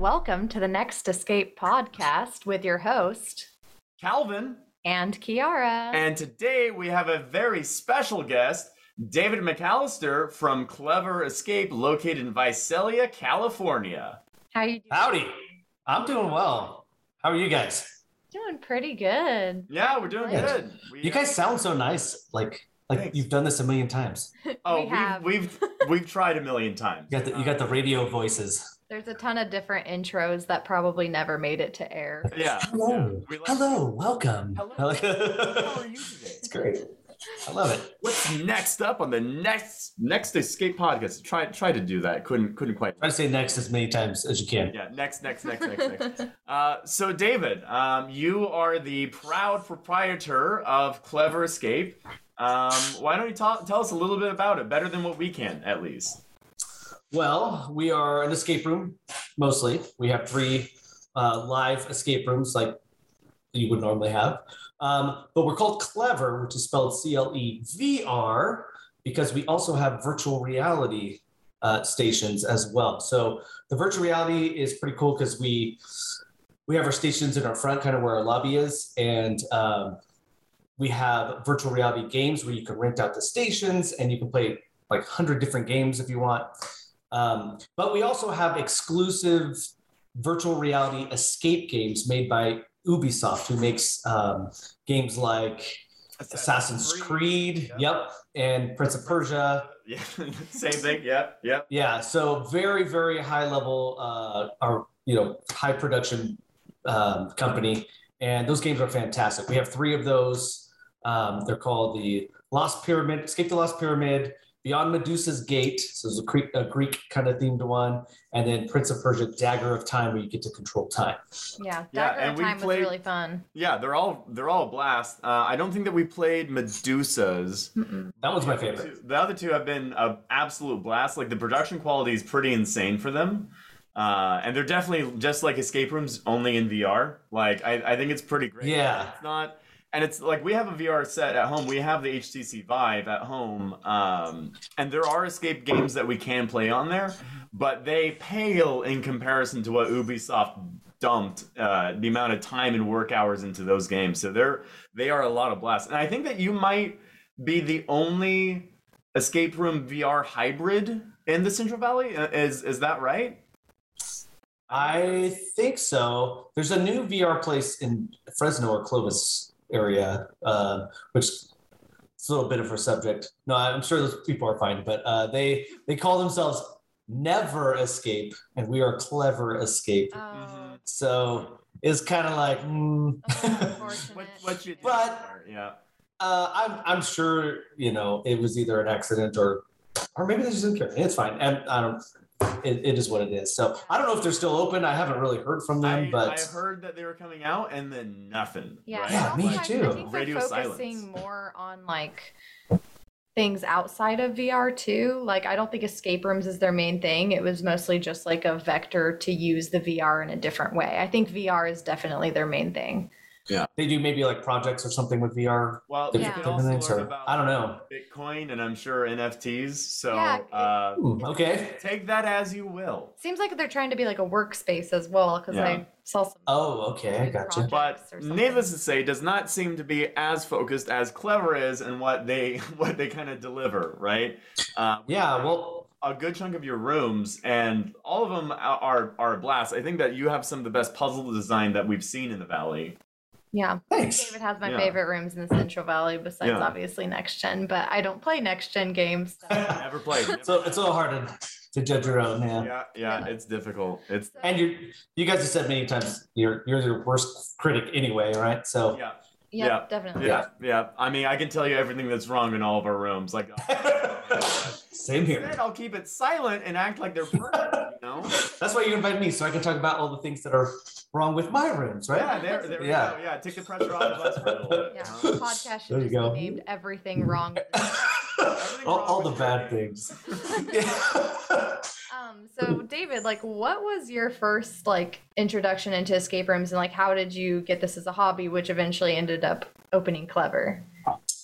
and welcome to the Next Escape podcast with your host Calvin and Kiara. And today we have a very special guest, David McAllister from Clever Escape, located in Visalia, California. How you doing? Howdy. I'm doing well. How are you guys? Doing pretty good. Yeah, we're doing Good. good. We, You guys sound so nice. Like like Thanks. you've done this a million times. oh, we we've, have. we've we've tried a million times. You got the you got the radio voices. There's a ton of different intros that probably never made it to air. Yeah. yeah. Hello. We like- Hello. Welcome. Hello. How are you today? It's great. I love it. What's next up on the next next escape podcast? Try try to do that. Couldn't couldn't quite. Try to say next as many times as you can. Yeah, next, next, next, next, next. Uh, so, David, um, you are the proud proprietor of Clever Escape. Um, why don't you talk, tell us a little bit about it, better than what we can, at least? Well, we are an escape room mostly. We have three uh, live escape rooms like you would normally have. Um, but we're called Clever, which is spelled C L E V R, because we also have virtual reality uh, stations as well. So the virtual reality is pretty cool because we we have our stations in our front, kind of where our lobby is, and um, we have virtual reality games where you can rent out the stations and you can play like 100 different games if you want. Um, but we also have exclusive virtual reality escape games made by Ubisoft, who makes um, games like Assassin's Creed, yep, and Prince of Persia. Yeah, same thing. Yep, yep. Yeah, so very, very high level, uh, our you know high production um, company, and those games are fantastic. We have three of those. Um, they're called the Lost Pyramid, Escape the Lost Pyramid, Beyond Medusa's Gate, so it's a Greek, a Greek kind of themed one, and then Prince of Persia, Dagger of Time, where you get to control time. Yeah, Yeah, Dagger and of we Time played- was really fun. Yeah, they're all they're all a blast. Uh, I don't think that we played Medusa's. Mm-mm. That was my favorite. The other two have been an absolute blast. Like the production quality is pretty insane for them. Uh, and they're definitely just like escape rooms, only in VR. Like I, I think it's pretty great. Yeah. It's not, and it's like we have a VR set at home. We have the HTC Vive at home, um, and there are escape games that we can play on there, but they pale in comparison to what Ubisoft dumped uh, the amount of time and work hours into those games. So they're they are a lot of blast, and I think that you might be the only escape room VR hybrid in the Central Valley. Uh, Is is that right? I think so. There's a new VR place in Fresno or Clovis area, uh, which it's a little bit of a subject. No, I'm sure those people are fine, but uh, they they call themselves Never Escape, and we are Clever Escape. Oh, So it's kind of like, mm. What what you But- yeah. uh, I'm I'm sure you know it was either an accident or or maybe they just didn't care. It's fine, and I don't. It, it is what it is. So I don't know if they're still open. I haven't really heard from them, I, but I heard that they were coming out and then nothing. Yeah, right? Yeah, also me I- I too. think Radio they're silence. focusing more on like things outside of VR too. Like I don't think escape rooms is their main thing. It was mostly just like a vector to use the VR in a different way. I think VR is definitely their main thing. They do maybe like projects or something with VR. Well, you Yeah. can also or- about I don't know. Bitcoin and I'm sure NFTs. So Yeah, it- uh, Ooh, okay. take that as you will. Seems like they're trying to be like a workspace as well because Yeah. I saw some. Oh, okay. I gotcha. projects But needless to say, does not seem to be as focused as Clever is and what they what they kind of deliver, right? Uh, Yeah. Well, a good chunk of your rooms, and all of them are are, are a blast. I think that you have some of the best puzzle design that we've seen in the valley. Yeah, thanks. David has my Yeah. favorite rooms in the Central Valley besides Yeah. obviously next gen, but I don't play next gen games. so- Never played. never so it's a little hard to, to judge your own. Yeah. Yeah, yeah, it's difficult. It's And you you guys have said many times you're you're your worst critic anyway, right? So yeah, yeah, Yeah. definitely. yeah, yeah. I mean, I can tell you everything that's wrong in all of our rooms. Like, uh, same here. Instead, I'll keep it silent and act like they're perfect. You know? That's why you invited me, so I can talk about all the things that are wrong with my rooms, right? Yeah, there, there Yeah. we go. Yeah, take the pressure off of us for a little bit. Yeah, huh? the podcast There you just go. be named "Everything Wrong." with It. all, all the bad things. Um, so David, like, what was your first like introduction into escape rooms, and like, how did you get this as a hobby, which eventually ended up opening Clever?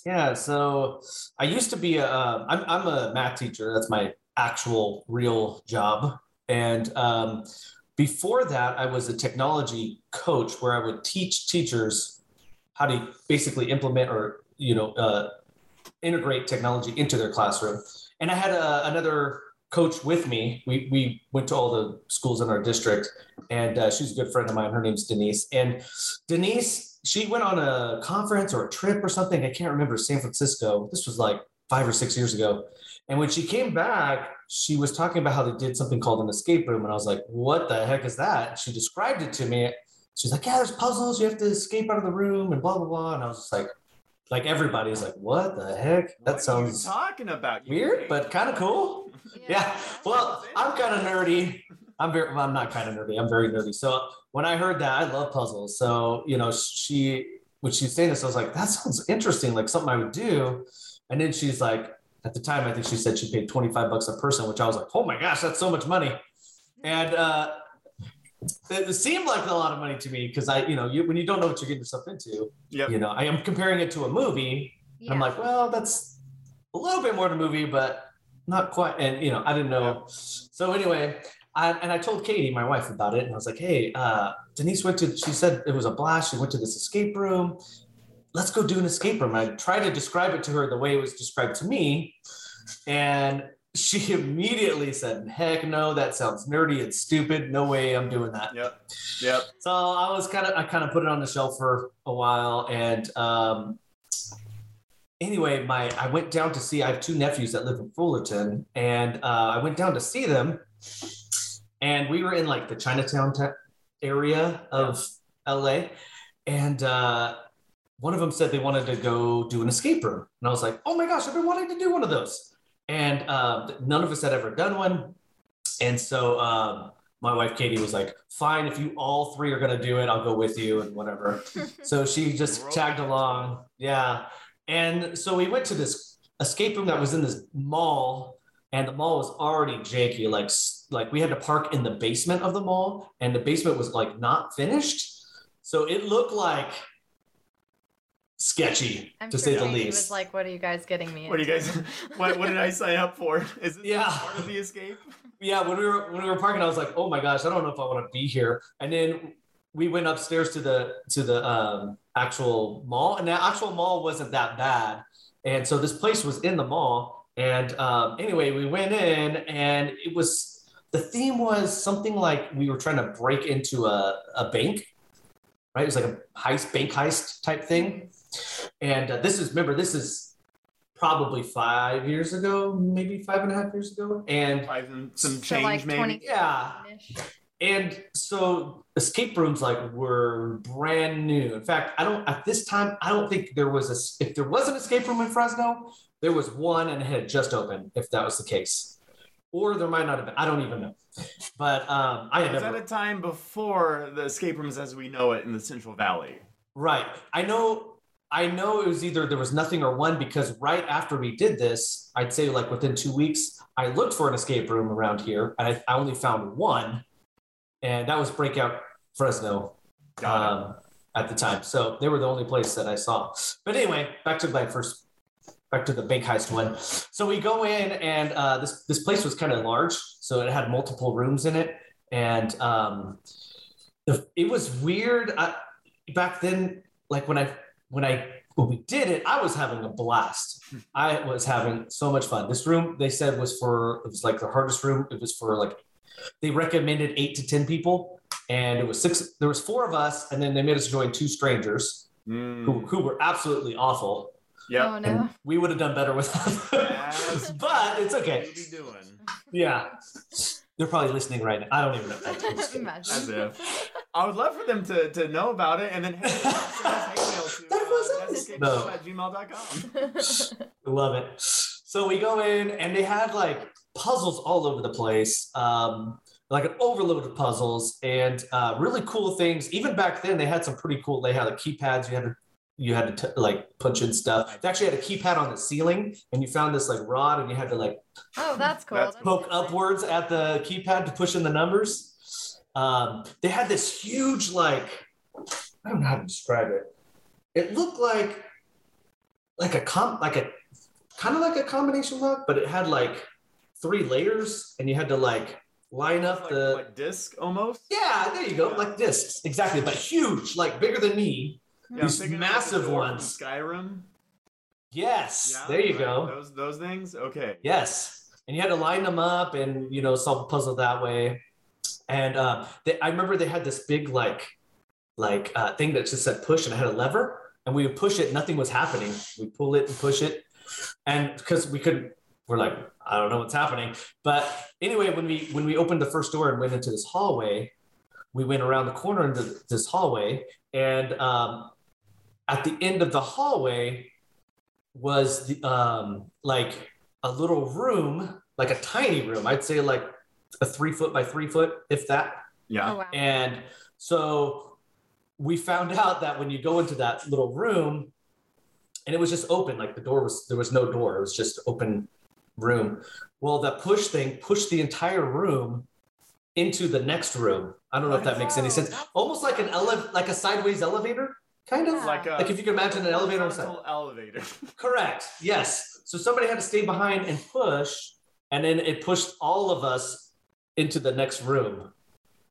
Yeah, so I used to be a, uh, I'm, I'm a math teacher. That's my actual real job. And um, before that, I was a technology coach where I would teach teachers how to basically implement or you know uh, integrate technology into their classroom. And I had a, another coach with me. We we went to all the schools in our district, and uh, she's a good friend of mine. Her name's Denise, and Denise she went on a conference or a trip or something. I can't remember San Francisco. This was like five or six years ago. And when she came back, she was talking about how they did something called an escape room. And I was like, what the heck is that? She described it to me. She's like, yeah, there's puzzles. You have to escape out of the room and blah, blah, blah. And I was just like, like everybody's like, what the heck? That What sounds are you talking about? You weird, hate- but kind of cool. Yeah. Well, I'm kind of nerdy. I'm very, well, I'm not kind of nerdy. I'm very nerdy. So when I heard that, I love puzzles. So, you know, she, when she was saying this, I was like, that sounds interesting, like something I would do. And then she's like, at the time, I think she said she paid 25 bucks a person, which I was like, oh my gosh, that's so much money. And uh, it seemed like a lot of money to me because I, you know, you, when you don't know what you're getting yourself into, Yep. you know, I am comparing it to a movie. And I'm like, well, that's a little bit more than a movie, but not quite. And you know, I didn't know. So anyway, I, and I told Katie, my wife, about it, and I was like, hey, uh, Denise went to. She said it was a blast. She went to this escape room. Let's go do an escape room. I tried to describe it to her the way it was described to me, and she immediately said, "Heck no, that sounds nerdy and stupid. No way, I'm doing that." Yep. Yep. So I was kind of I kind of put it on the shelf for a while, and um, anyway, my I went down to see. I have two nephews that live in Fullerton, and uh, I went down to see them, and we were in like the Chinatown area of LA, and uh, one of them said they wanted to go do an escape room, and I was like, oh my gosh, I've been wanting to do one of those, and uh, none of us had ever done one, and so. Um, my wife Katie was like, "Fine, if you all three are gonna do it, I'll go with you and whatever." so she just tagged along, yeah. And so we went to this escape room that was in this mall, and the mall was already janky. Like, like we had to park in the basement of the mall, and the basement was like not finished, so it looked like sketchy I'm to sure say the Katie least. was like, "What are you guys getting me?" What are you guys? What, what did I sign up for? Is this Yeah. part of the escape? yeah, when we were when we were parking, I was like, oh my gosh, I don't know if I want to be here. And then we went upstairs to the to the um, actual mall, and the actual mall wasn't that bad. And so this place was in the mall. And um, anyway, we went in, and it was the theme was something like we were trying to break into a, a bank, right? It was like a heist, bank heist type thing. And uh, this is remember this is probably five years ago, maybe five and a half years ago, and Five and some So, change, like, maybe. 20 yeah. And so escape rooms like were brand new. In fact, I don't at this time I don't think there was a if there was an escape room in Fresno, there was one and it had just opened. If that was the case, or there might not have been. I don't even know. But um, I had Was never at a time before the escape rooms as we know it in the Central Valley. right. I know. I know it was either there was nothing or one because right after we did this, I'd say like within two weeks, I looked for an escape room around here and I, I only found one, and that was Breakout Fresno. Um, at the time. So they were the only place that I saw. But anyway, back to my first, back to the bank heist one. So we go in, and uh, this this place was kind of large, so it had multiple rooms in it, and um, the, it was weird. I, back then, like when I when I when we did it, I was having a blast. I was having so much fun. This room they said was for it was like the hardest room. It was for like they recommended eight to ten people and it was six there was four of us and then they made us join two strangers Mm. who, who were absolutely awful Yep. Oh no. we would have done better with them but it's okay What are you doing? yeah they're probably listening right now i don't even know I'm. Imagine. As if. I would love for them to, to know about it and then hey, send us hate mail to That was uh, us. No. at gmail.com. I love it so we go in and they had like puzzles all over the place um like an overload of puzzles and uh, really cool things even back then they had some pretty cool they had like keypads you had to you had to t- like punch in stuff they actually had a keypad on the ceiling and you found this like rod and you had to like oh, that's cool. That's That's poke interesting. upwards at the keypad to push in the numbers. Um, they had this huge, like, I don't know how to describe it. It looked like like a comp like a kind of like a combination lock, but it had like three layers, and you had to like line up like, the like disc almost. yeah, there you go, Yeah. like discs exactly, but huge, like bigger than me. Yeah, These I'm thinking of, like, the massive ones. Skyrim. Yes, Yeah, there you right, go. Those those things. Okay. Yes, and you had to line them up and you know solve the puzzle that way. And uh, they, I remember they had this big like like uh, thing that just said push, and it had a lever, and we would push it, nothing was happening. We pull it and push it, and because we couldn't, we're like, I don't know what's happening. But anyway, when we when we opened the first door and went into this hallway, we went around the corner into this hallway, and um, at the end of the hallway was the um, like a little room, like a tiny room. I'd say like a three foot by three foot, if that. Yeah. Oh wow. And so we found out that when you go into that little room, and it was just open, like the door was there was no door, it was just open room. Well, that push thing pushed the entire room into the next room. I don't know if that makes any Oh, sense. Almost like an ele- like a sideways elevator, kind of. Yeah. Like a Like if you can imagine an elevator on a side. elevator. Correct. Yes. So somebody had to stay behind and push, and then it pushed all of us into the next room.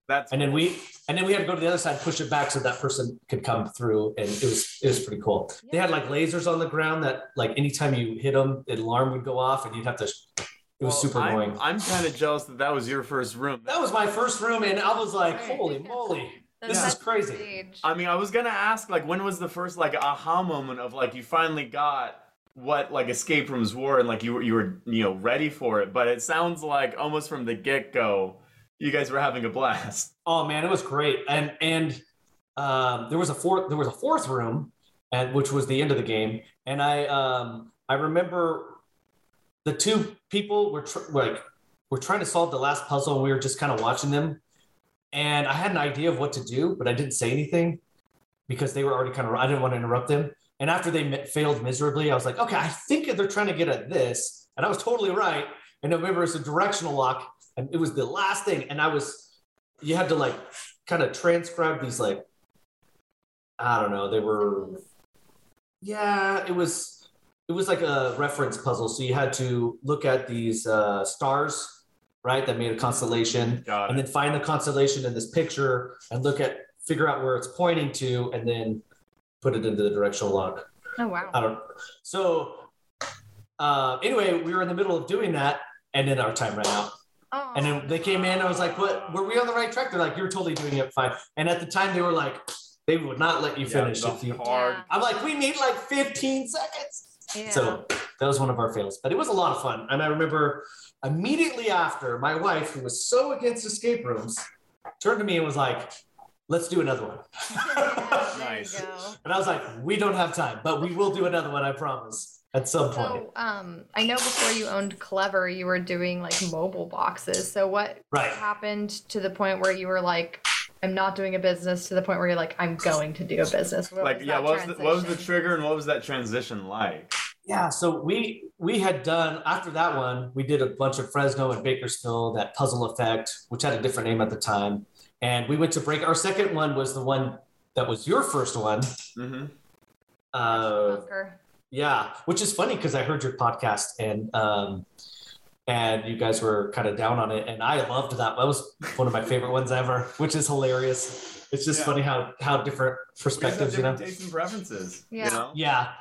That's And then we and then we had to go to the other side, push it back so that person could come through, and it was it was pretty cool. They had like lasers on the ground that like anytime you hit them, an alarm would go off, and you'd have to. It was Well, super I'm, annoying. I'm kind of jealous that that was your first room. That was my first room, and I was like, "Holy moly, The this is crazy." stage. I mean, I was gonna ask, like, when was the first like aha moment of like you finally got what like escape rooms were and like you were you were you know ready for it? But it sounds like almost from the get go, you guys were having a blast. Oh man, it was great. And and um, there was a fourth there was a fourth room, and which was the end of the game. And I um, I remember the two people were tr- like were trying to solve the last puzzle, and we were just kind of watching them. And I had an idea of what to do, but I didn't say anything because they were already kind of. I didn't want to interrupt them. And after they failed miserably, I was like, okay, I think they're trying to get at this, and I was totally right. And I remember it's a directional lock, and it was the last thing, and I was you had to like kind of transcribe these like I don't know, they were yeah, it was it was like a reference puzzle. So you had to look at these uh, stars, right, that made a constellation, Got and it. then find the constellation in this picture and look at figure out where it's pointing to, and then put it into the directional lock. Oh wow. I don't. So uh, anyway, we were in the middle of doing that, and then our time ran out. Oh. And then they came in. I was like, "What? Were we on the right track?" They're like, "You're totally doing it fine." And at the time, they were like, they would not let you Yeah, finish the if you. hard. I'm like, we need like 15 seconds. yeah. So that was one of our fails, but it was a lot of fun. And I remember immediately after, my wife, who was so against escape rooms, turned to me and was like, "Let's do another one." Nice. And I was like, "We don't have time, but we will do another one. I promise." At some point, So, um, I know before you owned Clever, you were doing like mobile boxes. So, what right? happened to the point where you were like, "I'm not doing a business," to the point where you're like, "I'm going to do a business"? What Like, was yeah, what was, the, what was the trigger and what was that transition like? Yeah, so we we had done after that one, we did a bunch of Fresno and Bakersfield, that puzzle effect, which had a different name at the time. And we went to break. Our second one was the one that was your first one. hmm Uh, yeah, which is funny because I heard your podcast and um, and you guys were kind of down on it, and I loved that. That was one of my favorite ones ever, which is hilarious. It's just Yeah. funny how how different perspectives, you know. different tastes and preferences. Yeah. You know? Yeah.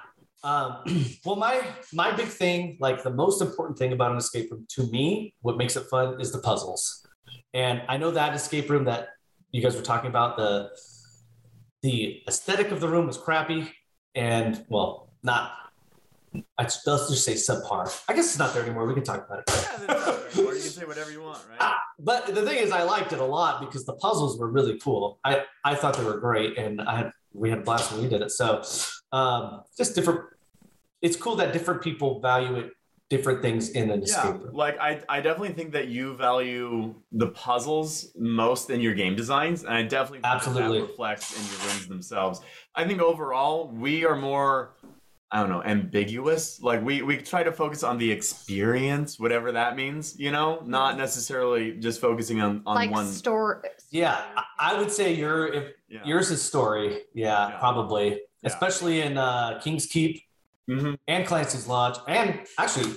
Um, well, my my big thing, like the most important thing about an escape room to me, what makes it fun is the puzzles. And I know that escape room that you guys were talking about, the the aesthetic of the room was crappy, and well, not. I let's just say subpar. I guess it's not there anymore. We can talk about it. Yeah, you can say whatever you want, right? Ah, but the thing is, I liked it a lot because the puzzles were really cool. I, I thought they were great, and I had we had a blast when we did it. So, um, just different. It's cool that different people value it, different things in an Yeah, escape room. like I, I definitely think that you value the puzzles most in your game designs, and I definitely think Absolutely. that reflects in your rooms themselves. I think overall we are more, I don't know, ambiguous. Like we we try to focus on the experience, whatever that means, you know, not necessarily just focusing on on like one. story. Yeah, I, I would say your if yeah. yours is story. Yeah, Yeah. probably, Yeah. especially in uh, King's Keep Mhm. and Clancy's Lodge, and actually,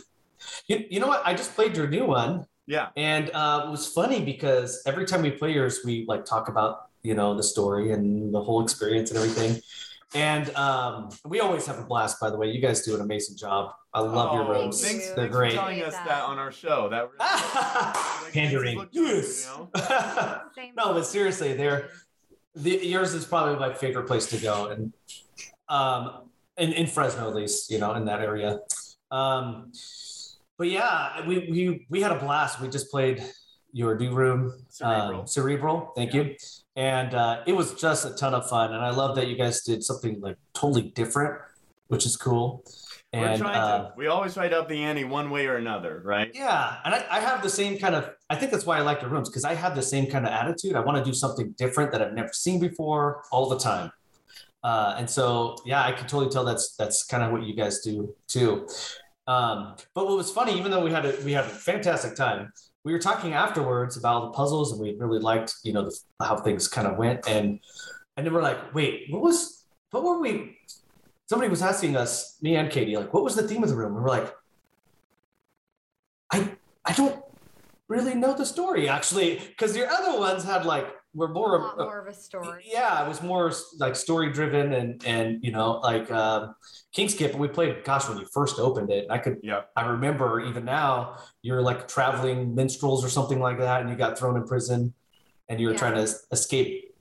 you, you know what? I just played your new one, Yeah. And uh, it was funny because every time we play yours, we like talk about you know the story and the whole experience and everything. And um, we always have a blast. By the way, you guys do an amazing job. I love your Oh, rooms. Thanks. They're thanks great. for telling us that on our show. That really, Pandering. Yes. you know? No, but seriously, they're- the, yours is probably my favorite place to go, and um, in, in Fresno at least, you know, in that area. Um, but yeah, we we we had a blast. We just played your new room, Cerebral. um, cerebral. Thank Yeah. you. And uh, it was just a ton of fun, and I love that you guys did something like totally different, which is cool. We're trying uh, to. We always try to up the ante one way or another, right? yeah, and I, I have the same kind of. I think that's why I like the rooms because I have the same kind of attitude. I want to do something different that I've never seen before all the time. Uh, and so, yeah, I can totally tell that's that's kind of what you guys do too. Um, but what was funny, even though we had a we had a fantastic time, we were talking afterwards about the puzzles, and we really liked you know the, how things kind of went, and and then we're like, wait, what was what were we? Somebody was asking us, me and Katie, like, what was the theme of the room? And we're like, I I don't really know the story actually, because your other ones had like were a more lot of more of a story. yeah, it was more like story driven and and you know like um, King's Keep. We played, gosh, when you first opened it, I could Yeah. I remember even now you're like traveling minstrels or something like that, and you got thrown in prison, and you were Yeah. trying to escape,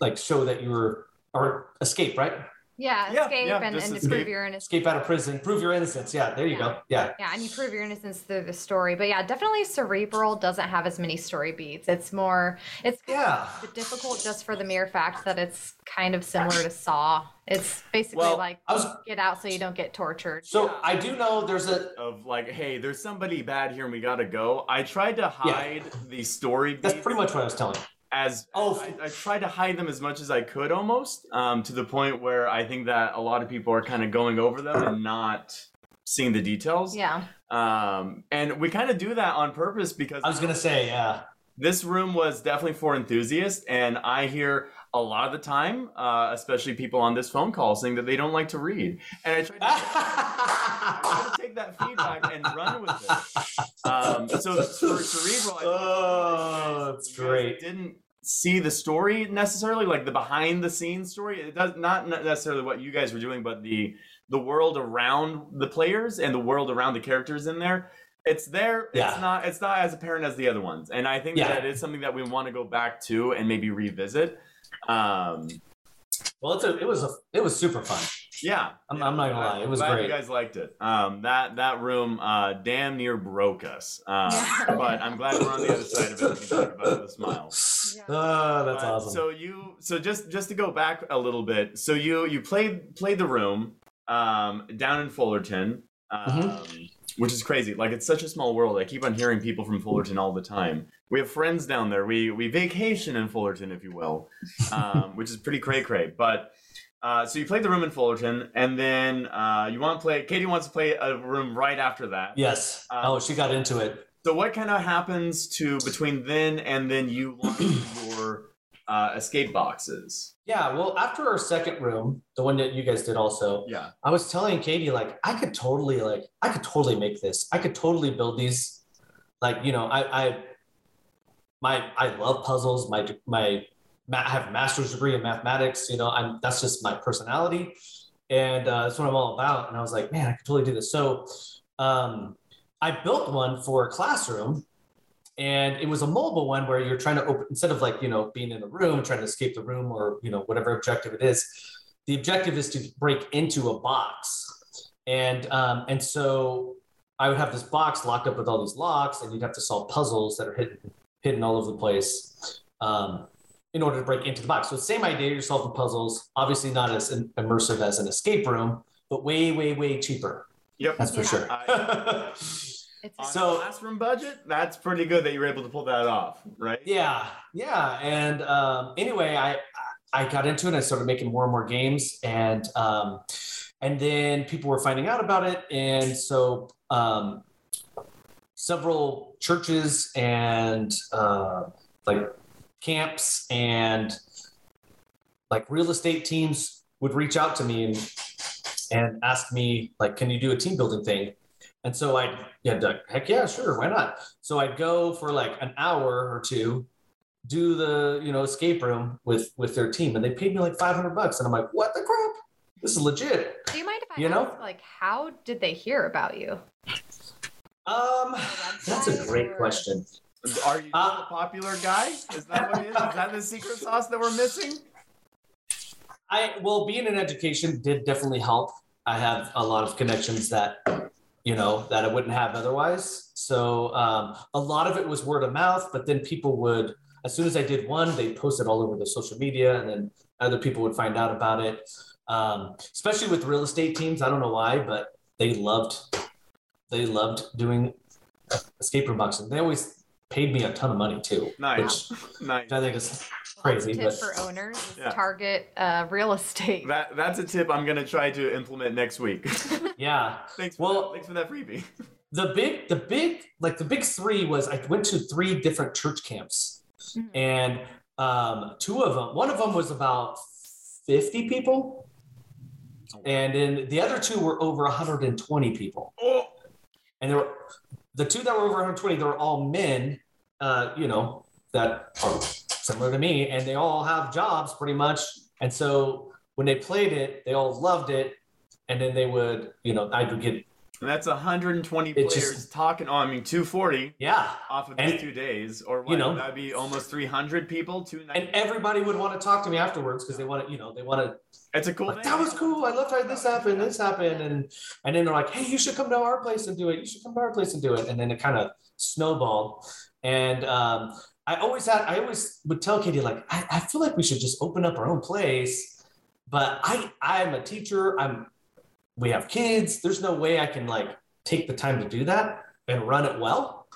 like show that you were or escape, right? Yeah, Yeah, escape yeah, and, just and to escape. prove your innocence. Escape out of prison, prove your innocence. Yeah, there you go. Yeah, Yeah, and you prove your innocence through the story. But yeah, definitely cerebral doesn't have as many story beats. It's more it's yeah. difficult just for the mere fact that it's kind of similar to Saw. It's basically Well, like was get out so you don't get tortured. so I do know there's a Of like, hey, there's somebody bad here and we gotta go. I tried to Yeah. hide the story. that's beats pretty much what I was telling. You. as Oh. I, I tried to hide them as much as I could almost um, to the point where I think that a lot of people are kind of going over them and not seeing the details. Yeah. Um, and we kind of do that on purpose because I was gonna say, yeah. this room was definitely for enthusiasts, and I hear a lot of the time, uh, especially people on this phone call, saying that they don't like to read, and I try to, I try to take that feedback and run with it. Um, so for cerebral, I Oh, that's great. Didn't see the story necessarily, like the behind the scenes story. It does not necessarily what you guys were doing, but the the world around the players and the world around the characters in there. It's there. Yeah. It's not. It's not as apparent as the other ones, and I think Yeah. that is something that we want to go back to and maybe revisit. Um, Well, it's a, it was a it was super fun. yeah, I'm- I'm not gonna lie, it was glad great. You guys liked it. Um, that that room uh, damn near broke us, um, Yeah. but I'm glad we're on the other side of it. We can talk about it with a smile. Yeah. Oh, that's Uh, awesome. So you, so just just to go back a little bit, so you you played played the room um, down in Fullerton, um, Mm-hmm. which is crazy. Like it's such a small world. I keep on hearing people from Fullerton all the time. We have friends down there. We we vacation in Fullerton, if you will, um, which is pretty cray cray. But uh, so you played the room in Fullerton, and then uh, you want to play. Katie wants to play a room right after that. yes. Um, oh, she got into it. So what kind of happens to between then and then you launch your uh, escape boxes? Yeah. Well, after our second room, the one that you guys did also, Yeah. I was telling Katie like I could totally like I could totally make this. I could totally build these. Like you know, I I my I love puzzles. My my I have a master's degree in mathematics. You know, I'm that's just my personality, and uh, that's what I'm all about. And I was like, man, I could totally do this. So, um, I built one for a classroom. And it was a mobile one where you're trying to open instead of like you know being in a room trying to escape the room or you know whatever objective it is the objective is to break into a box and um, and so i would have this box locked up with all these locks and you'd have to solve puzzles that are hidden hidden all over the place um, in order to break into the box so same idea you're solving puzzles obviously not as immersive as an escape room but way way way cheaper Yep. that's for Yeah. sure It's On So- a classroom budget, that's pretty good that you were able to pull that off, right? Yeah, yeah. And um, anyway, I I got into it. I started making more and more games, and um, and then people were finding out about it, and so um, several churches and uh, like camps and like real estate teams would reach out to me and and ask me like, can you do a team building thing? And so I yeah, like, heck yeah, sure, why not? So I'd go for like an hour or two, do the you know escape room with with their team, and they paid me like five hundred bucks, and I'm like, what the crap? This is legit. Do you mind if I You ask, know? like, how did they hear about you? Um, that's a great question. Are you Uh, the popular guy? Is that what it is? Is that the secret sauce that we're missing? I well, being in education did definitely help. I have a lot of connections that you know that I wouldn't have otherwise. So um, a lot of it was word of mouth, but then people would, as soon as I did one, they post it all over the social media, and then other people would find out about it. Um, especially with real estate teams, I don't know why, but they loved they loved doing escape room boxing. They always paid me a ton of money too, Nice, which nice. I think is crazy. Tip But for owners Yeah. target uh, real estate. That that's a tip I'm gonna try to implement next week. yeah, thanks. For Well- that. thanks for that freebie. the big the big like the big three was i went to three different church camps Mhm. and um, two of them one of them was about 50 people and then the other two were over 120 people Oh, and there were the two that were over 120 they were all men uh, you know that are similar to me and they all have jobs pretty much. And so when they played it they all loved it. And then they would you know i would get that's 120 It players just- talking. Oh, I mean 240 yeah off of And- two days, or what? you know- that'd be almost 300 people. Two and everybody would want to talk to me afterwards because they want to, you know, they want to. It's a cool. Like, thing. that was cool. I loved how this happened. This happened, and and then they're like, "Hey, you should come to our place and do it. You should come to our place and do it." And then it kind of snowballed. And um, I always had, I always would tell Katie like, I, I feel like we should just open up our own place. But I, I'm a teacher. I'm, we have kids. There's no way I can like take the time to do that and run it well.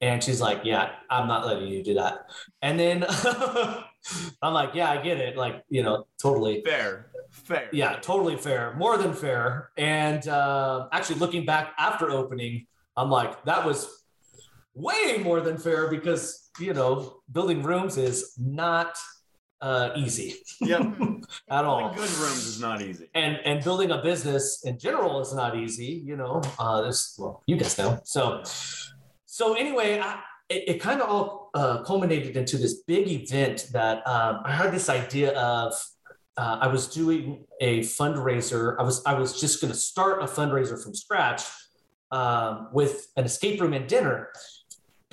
And she's like, Yeah, I'm not letting you do that. And then I'm like, Yeah, I get it. Like, you know, totally. Fair, fair. Yeah, totally fair. More than fair. And uh, actually, looking back after opening, I'm like, that was way more than fair because, you know, building rooms is not uh, easy Yep. at all. Good rooms is not easy. And, and building a business in general is not easy, you know. Uh, this, well, you guys know. So, so anyway, I, it, it kind of all uh, culminated into this big event that um, I had this idea of. Uh, I was doing a fundraiser. I was I was just going to start a fundraiser from scratch um, with an escape room and dinner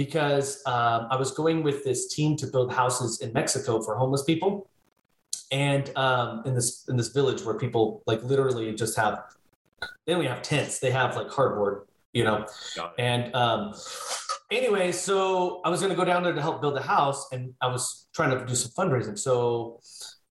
because um, I was going with this team to build houses in Mexico for homeless people, and um, in this in this village where people like literally just have they only have tents. They have like cardboard, you know. And um, anyway, so I was going to go down there to help build a house, and I was trying to do some fundraising. So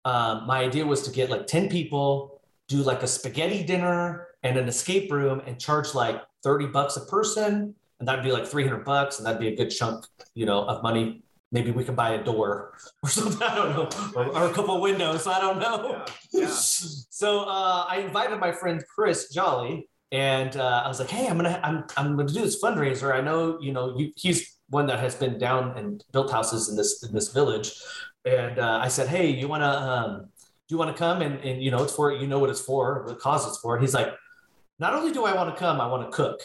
um, my idea was to get like ten people, do like a spaghetti dinner and an escape room, and charge like thirty bucks a person, and that'd be like three hundred bucks, and that'd be a good chunk, you know, of money. Maybe we could buy a door or something. I don't know, or, or a couple of windows. I don't know. Yeah, yeah. So uh, I invited my friend Chris Jolly, and uh, I was like, "Hey, I'm gonna I'm I'm gonna do this fundraiser. I know you know you, he's one that has been down and built houses in this in this village." And uh, I said, "Hey, you wanna um, do you wanna come and and you know it's for you know what it's for, what cause it's for?" And he's like, "Not only do I want to come, I want to cook."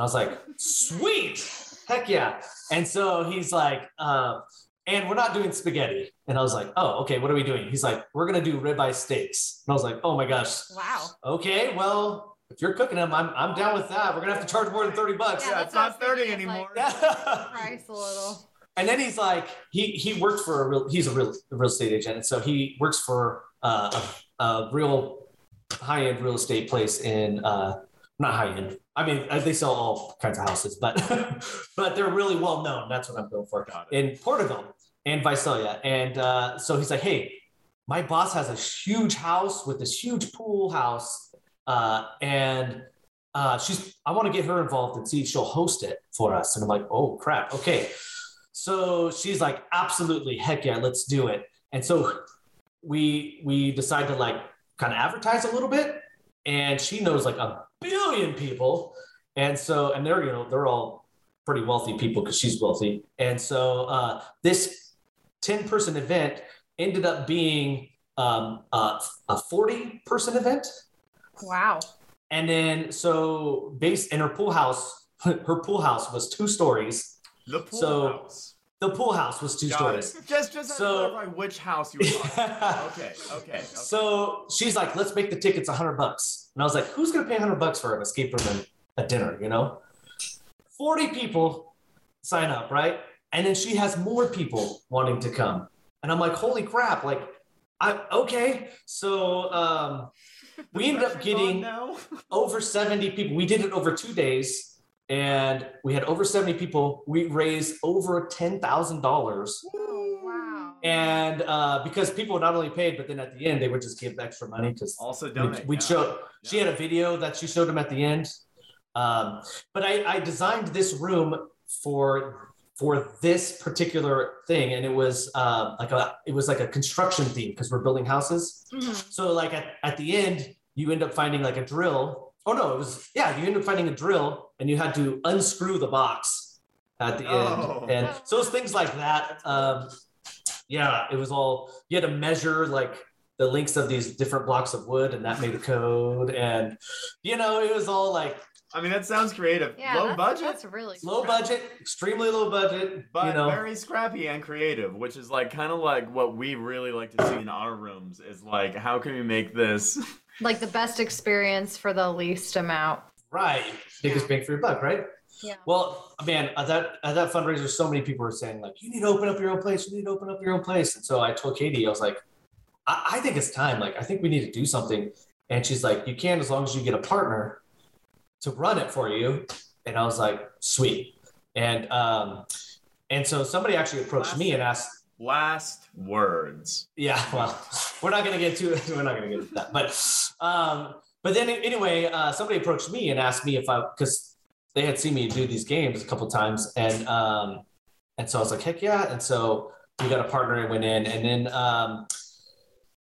And I was like, "Sweet, heck yeah!" And so he's like. Uh, and we're not doing spaghetti. And I was like, oh, okay, what are we doing? He's like, we're gonna do ribeye steaks. And I was like, oh my gosh, Wow. okay, well, if you're cooking them, I'm, I'm down with that. We're gonna have to charge more than 30 bucks. Yeah, that's it's what not 30 thinking, anymore. like- Price a little. and then he's like, he he worked for a real, he's a real a real estate agent, and so he works for uh, a, a real high end real estate place in uh, not high end. I mean, uh, they sell all kinds of houses, but but they're really well known. That's what I'm going for in Portugal and Visalia. And uh, so he's like, hey, my boss has a huge house with this huge pool house, uh, and uh, she's I want to get her involved and see if she'll host it for us. And I'm like, oh crap, okay. So she's like, absolutely, heck yeah, let's do it. And so we we decide to like kind of advertise a little bit, and she knows like a billion people, and so and they're you know they're all pretty wealthy people because she's wealthy, and so uh, this ten person event ended up being um, uh, a forty person event. Wow. and then so base in her pool house, her pool house was two stories. The pool So, house. The pool house was two Got stories. it. Just just So- clarify which house you were talking about. Okay, okay. okay. So she's like, let's make the tickets a hundred bucks. And I was like, who's gonna pay a hundred bucks for an escape room and a dinner, you know? 40 people sign up, right? And then she has more people wanting to come. And I'm like, holy crap, like I okay. So um we ended up getting over 70 people. We did it over two days and we had over 70 people. We raised over $10,000 Oh, wow. and uh, because people not only paid, but then at the end they would just give extra money because Also we, donate. we yeah. showed she had a video that she showed them at the end. Um, but I, I designed this room for for this particular thing, and it was um, like a it was like a construction theme because we're building houses. Mhm. So like at, at the end, you end up finding like a drill. Oh no, it was yeah, you end up finding a drill, and you had to unscrew the box at the Oh. end, and so it's things like that. Um, yeah, it was all you had to measure like the lengths of these different blocks of wood, and that made a code, and you know it was all like I mean, that sounds creative. Yeah, Low that's, budget, That's really low budget, extremely low budget. but you know, very scrappy and creative, which is like kind of like what we really like to see in our rooms. Is like, how can we make this? Like the best experience for the least amount. right? Biggest bang for your buck, right? Yeah. Well, man, at that at that fundraiser, so many people were saying like, "You need to open up your own place. You need to open up your own place." And so I told Katie, I was like, I, "I think it's time. Like, I think we need to do something." And she's like, "You can as long as you get a partner to run it for you." And I was like, "Sweet." And um, and so somebody actually approached me and asked, Last words. yeah, well, we're not gonna get to we're not gonna get to that. But um, but then anyway, uh, somebody approached me and asked me if I because they had seen me do these games a couple times, and um, and so I was like, heck yeah! And so we got a partner and went in, and then um,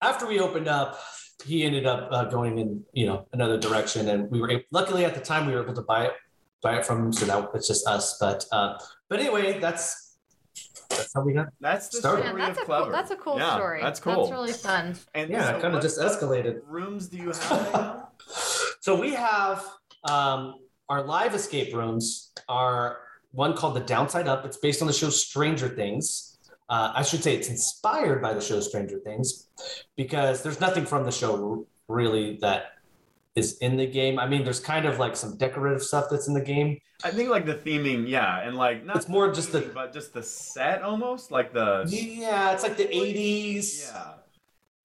after we opened up, he ended up uh, going in you know another direction, and we were able, luckily at the time we were able to buy it buy it from him, so now it's just us. But uh, but anyway, that's that's how we got. That's the Started. Yeah, story that's of a clever. cool. That's a cool Yeah, story. That's cool. That's really fun. and Yeah, so it kind of just escalated. rooms do you have right? So we have um, our live escape rooms are one called the Downside Up. It's based on the show Stranger Things. Uh, I should say it's inspired by the show Stranger Things because there's nothing from the show really that is in the game. I mean, there's kind of like some decorative stuff that's in the game. I think like the theming, yeah, and like not It's more just the- but just the set almost like the Yeah, it's like the 80s, yeah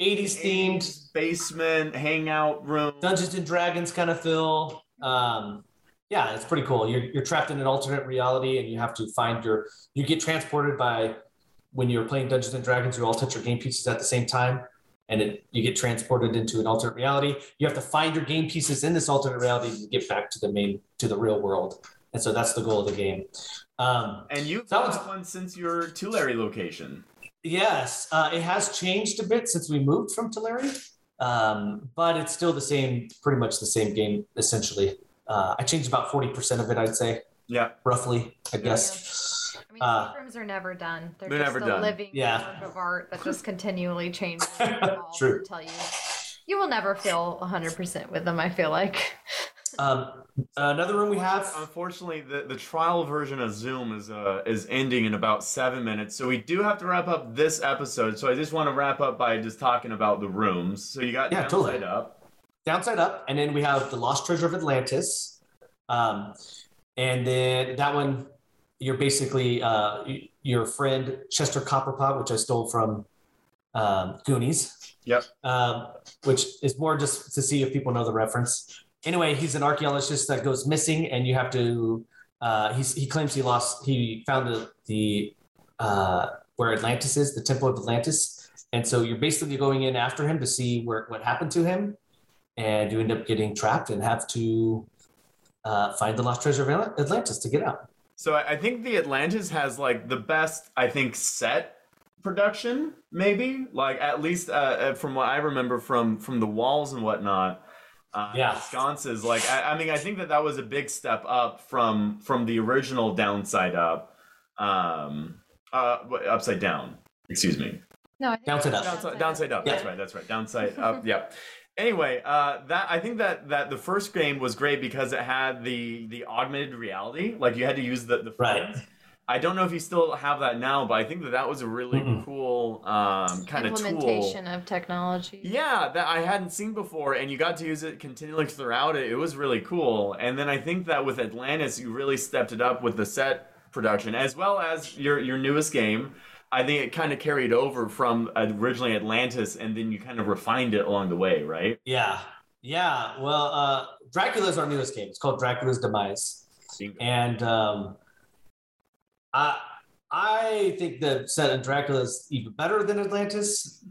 80s themed. basement hangout room. Dungeons and Dragons kind of feel. Um, yeah, it's pretty cool. You're, you're trapped in an alternate reality and you have to find your, you get transported by, when you're playing Dungeons and Dragons, you all touch your game pieces at the same time and it, you get transported into an alternate reality. You have to find your game pieces in this alternate reality to get back to the main, to the real world. And so that's the goal of the game. Um, And you've That got was- one since your Tulare location. Yes, uh, it has changed a bit since we moved from Tulare, um, but it's still the same, pretty much the same game essentially. Uh, I changed about forty percent of it, I'd say, Yeah. roughly. I guess. I mean, Uh, rooms are never done. They're, They're just never a done. living Yeah. work of art that just continually changes. True. Until you, you will never feel 100% with them. I feel like. Um, another room we have. Unfortunately, the, the trial version of Zoom is uh is ending in about seven minutes, so we do have to wrap up this episode. So I just want to wrap up by just talking about the rooms. So you got Yeah, downside totally. up. Downside Up, and then we have the Lost Treasure of Atlantis, um, and then that one, you're basically uh, your friend Chester Copperpot, which I stole from um, Goonies. Yep. Um, which is more just to see if people know the reference. Anyway, he's an archaeologist that goes missing, and you have to. Uh, he's, he claims he lost. He found the the uh, where Atlantis is, the Temple of Atlantis, and so you're basically going in after him to see where what happened to him and you end up getting trapped and have to uh, find the lost treasure of Atlantis to get out. So I I think the Atlantis has like the best, I think, set production, maybe like at least uh, uh, from what I remember from from the walls and whatnot. Uh, Yeah. sconces. Like I, I mean, I think that that was a big step up from from the original Downside Up, um, uh, Upside Down. Excuse me. No, I think Downside up. Downside, downside up. That's right. That's right. Downside up. Yeah. Anyway, uh, that I think that that the first game was great because it had the the augmented reality, like you had to use the the Right. I don't know if you still have that now, but I think that that was a really Mm-mm. cool um, kind of tool. Implementation of technology. Yeah, that I hadn't seen before, and you got to use it continually throughout it. It was really cool. And then I think that with Atlantis, you really stepped it up with the set production, as well as your your newest game. I think it kind of carried over from originally Atlantis, and then you kind of refined it along the way, right? Yeah. Yeah. Well, uh, Dracula's our newest game. It's called Dracula's Demise. And um, I I think the set in Dracula is even better than Atlantis.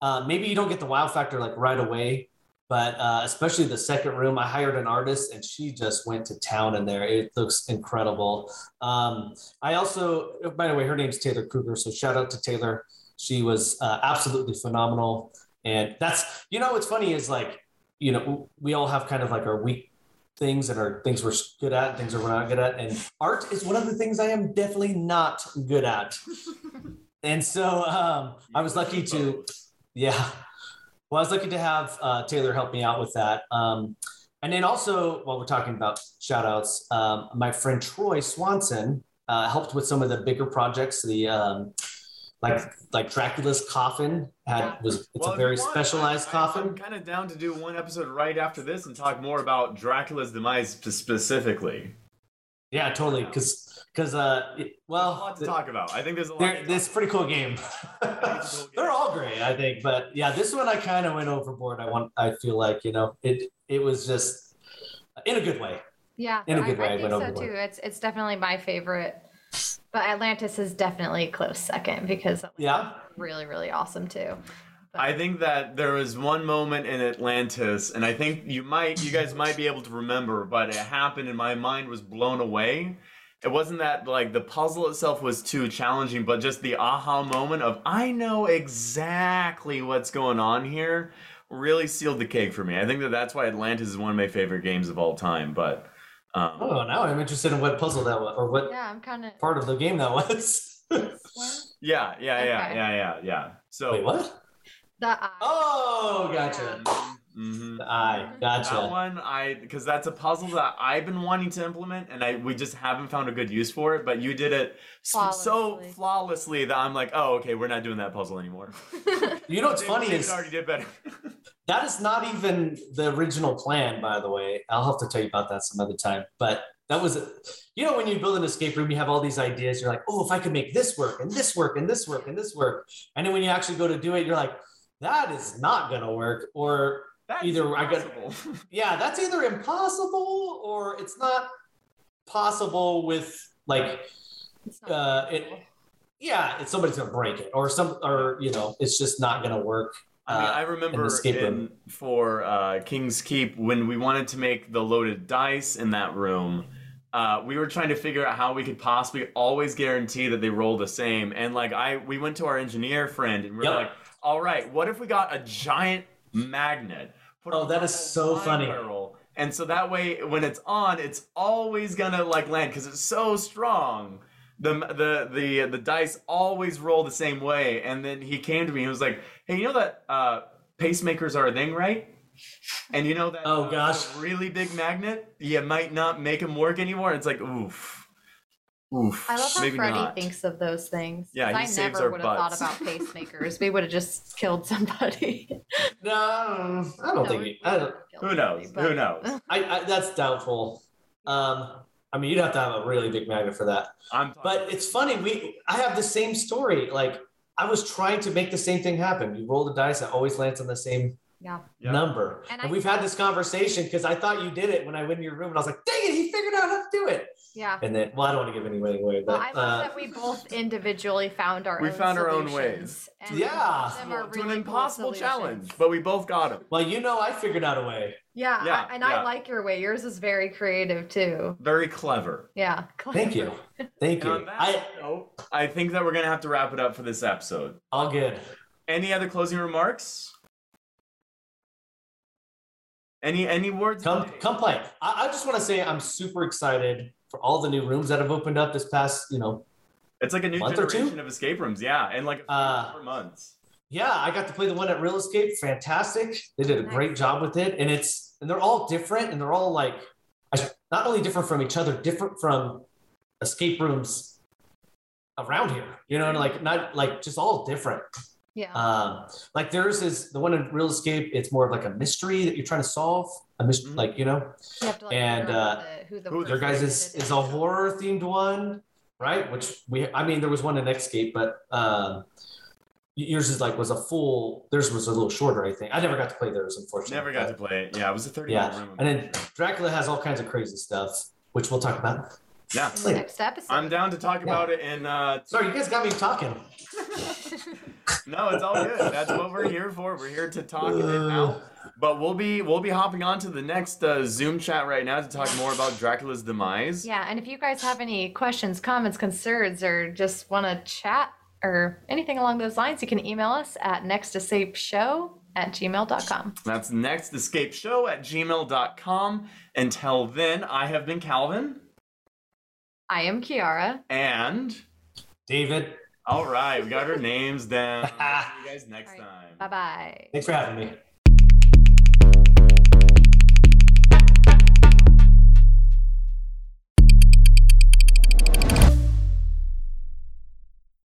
Uh, maybe you don't get the wow factor like right away, but uh, especially the second room, I hired an artist and she just went to town in there. It looks incredible. Um, I also, by the way, her name's Taylor Kruger, so shout out to Taylor. She was uh, absolutely phenomenal, and that's you know what's funny is like you know we all have kind of like our weak things and our things we're good at and things that we're not good at and art is one of the things i am definitely not good at and so um, i was lucky to yeah well i was lucky to have uh, taylor help me out with that um, and then also while we're talking about shout outs um, my friend troy swanson uh, helped with some of the bigger projects the um, like like dracula's coffin had was it's Well, a very want, specialized I, coffin I'm kind of down to do one episode right after this and talk more about Dracula's demise specifically. Yeah, totally. Because because uh, it- There's a well, lot to th- talk about. I think there's a lot. they're- to this is pretty cool game. Cool game. They're all great, I think. But yeah, this one I kind of went overboard. I want. I feel like you know it. It was just in a good way. Yeah, In a good I, way, I I think went so overboard. too. It's it's definitely my favorite, but Atlantis is definitely a close second because Atlantis Yeah. really really awesome too. But- I think that there was one moment in Atlantis, and I think you might, you guys might be able to remember, but it happened, and my mind was blown away. It wasn't that like the puzzle itself was too challenging, but just the aha moment of I know exactly what's going on here really sealed the cake for me. I think that that's why Atlantis is one of my favorite games of all time. But um, Oh, now I'm interested in what puzzle that was, or what yeah, I'm kind of. part of the game that was. yeah, yeah, yeah, Okay. yeah, yeah, yeah. So Wait, what? The eye. Oh, gotcha. Hmm The eye, That one, I because that's a puzzle that I've been wanting to implement, and I we just haven't found a good use for it. But you did it s- so Flawlessly. flawlessly that I'm like, oh, okay, we're not doing that puzzle anymore. You know what's funny David is already did better. That is not even the original plan, by the way. I'll have to tell you about that some other time. But that was, you know, when you build an escape room, you have all these ideas. You're like, oh, if I could make this work and this work and this work and this work. And then when you actually go to do it, you're like, that is not going to work. Or, That's Either I got- yeah, that's either impossible or it's not possible with like, uh, it- yeah, it's somebody's going to break it or some, or, you know, it's just not going to work. I mean, uh, I remember escape in, for uh, King's Keep when we wanted to make the loaded dice in that room. Uh, we were trying to figure out how we could possibly always guarantee that they roll the same. And like I, we went to our engineer friend and we are Yep. like, "All right, what if we got a giant magnet?" Oh, that is so funny. barrel, And so that way, when it's on, it's always gonna like land because it's so strong. The, the the the dice always roll the same way. And then he came to me and was like, "Hey, you know that uh, pacemakers are a thing, right?" And you know that Oh, uh, gosh. really big magnet, you might not make them work anymore. It's like oof, oof. I love how maybe Freddie not. thinks of those things. Yeah, 'cause he I saves never would have thought about pacemakers. we would have just killed somebody. No, I don't No, think. we I, don't, Who knows? somebody, Who knows? I, I that's doubtful. Um, I mean, you'd have to have a really big magnet for that. I'm But it's funny. We I have the same story. Like I was trying to make the same thing happen. You roll the dice, it always lands on the same Yeah. Yeah. number. And And, I we've had this conversation because I thought you did it when I went in your room, and I was like, "Dang it, he figured out how to do it." Yeah. And then, well, I don't want to give anything away, Well, but I love uh, that we both individually found our We own found our own ways. and Yeah. both of them are to an really cool impossible challenge, but we both got them. well, you know, I figured out a way. Yeah, Yeah, I, and yeah. I like your way. Yours is very creative too. Very clever. Yeah. clever. you, thank you. I note, I think that we're gonna have to wrap it up for this episode. all good. Any other closing remarks? Any any words? Come come play. I, I just want to say I'm super excited for all the new rooms that have opened up this past, you know, It's like a new Month or two? generation of escape rooms, yeah, and like a few Uh, more months. yeah, I got to play the one at Real Escape. Fantastic. They did a Nice. great job with it. And it's, and they're all different and they're all like, not only different from each other, different from escape rooms around here, you know, and like, not like just all different. Yeah. Um, like theirs is the one in Real Escape, it's more of like a mystery that you're trying to solve. A mystery, Mhm. like, you know, you have to, like, and, uh, the- who the who their guys is, is a horror themed one, right? Which we, I mean, there was one in Escape, but um, yours is like was a full. Theirs was a little shorter, I think. I never got to play theirs, unfortunately. Never got to play it. Yeah, it was a 30 Yeah, room. and then Dracula has all kinds of crazy stuff, which we'll talk about. Yeah. in the next episode. I'm down to talk about it in uh Sorry, you guys got me talking. no, it's all good. That's what we're here for. We're here to talk it out. But we'll be we'll be hopping on to the next uh, Zoom chat right now to talk more about Dracula's demise. Yeah, and if you guys have any questions, comments, concerns, or just want to chat or anything along those lines, you can email us at nextescapeshow at gmail.com. That's next escape show at gmail.com. Until then, I have been Calvin I am Kiara. and David, all right, we got our names down. See you guys next All right. time. Bye bye. thanks for having me.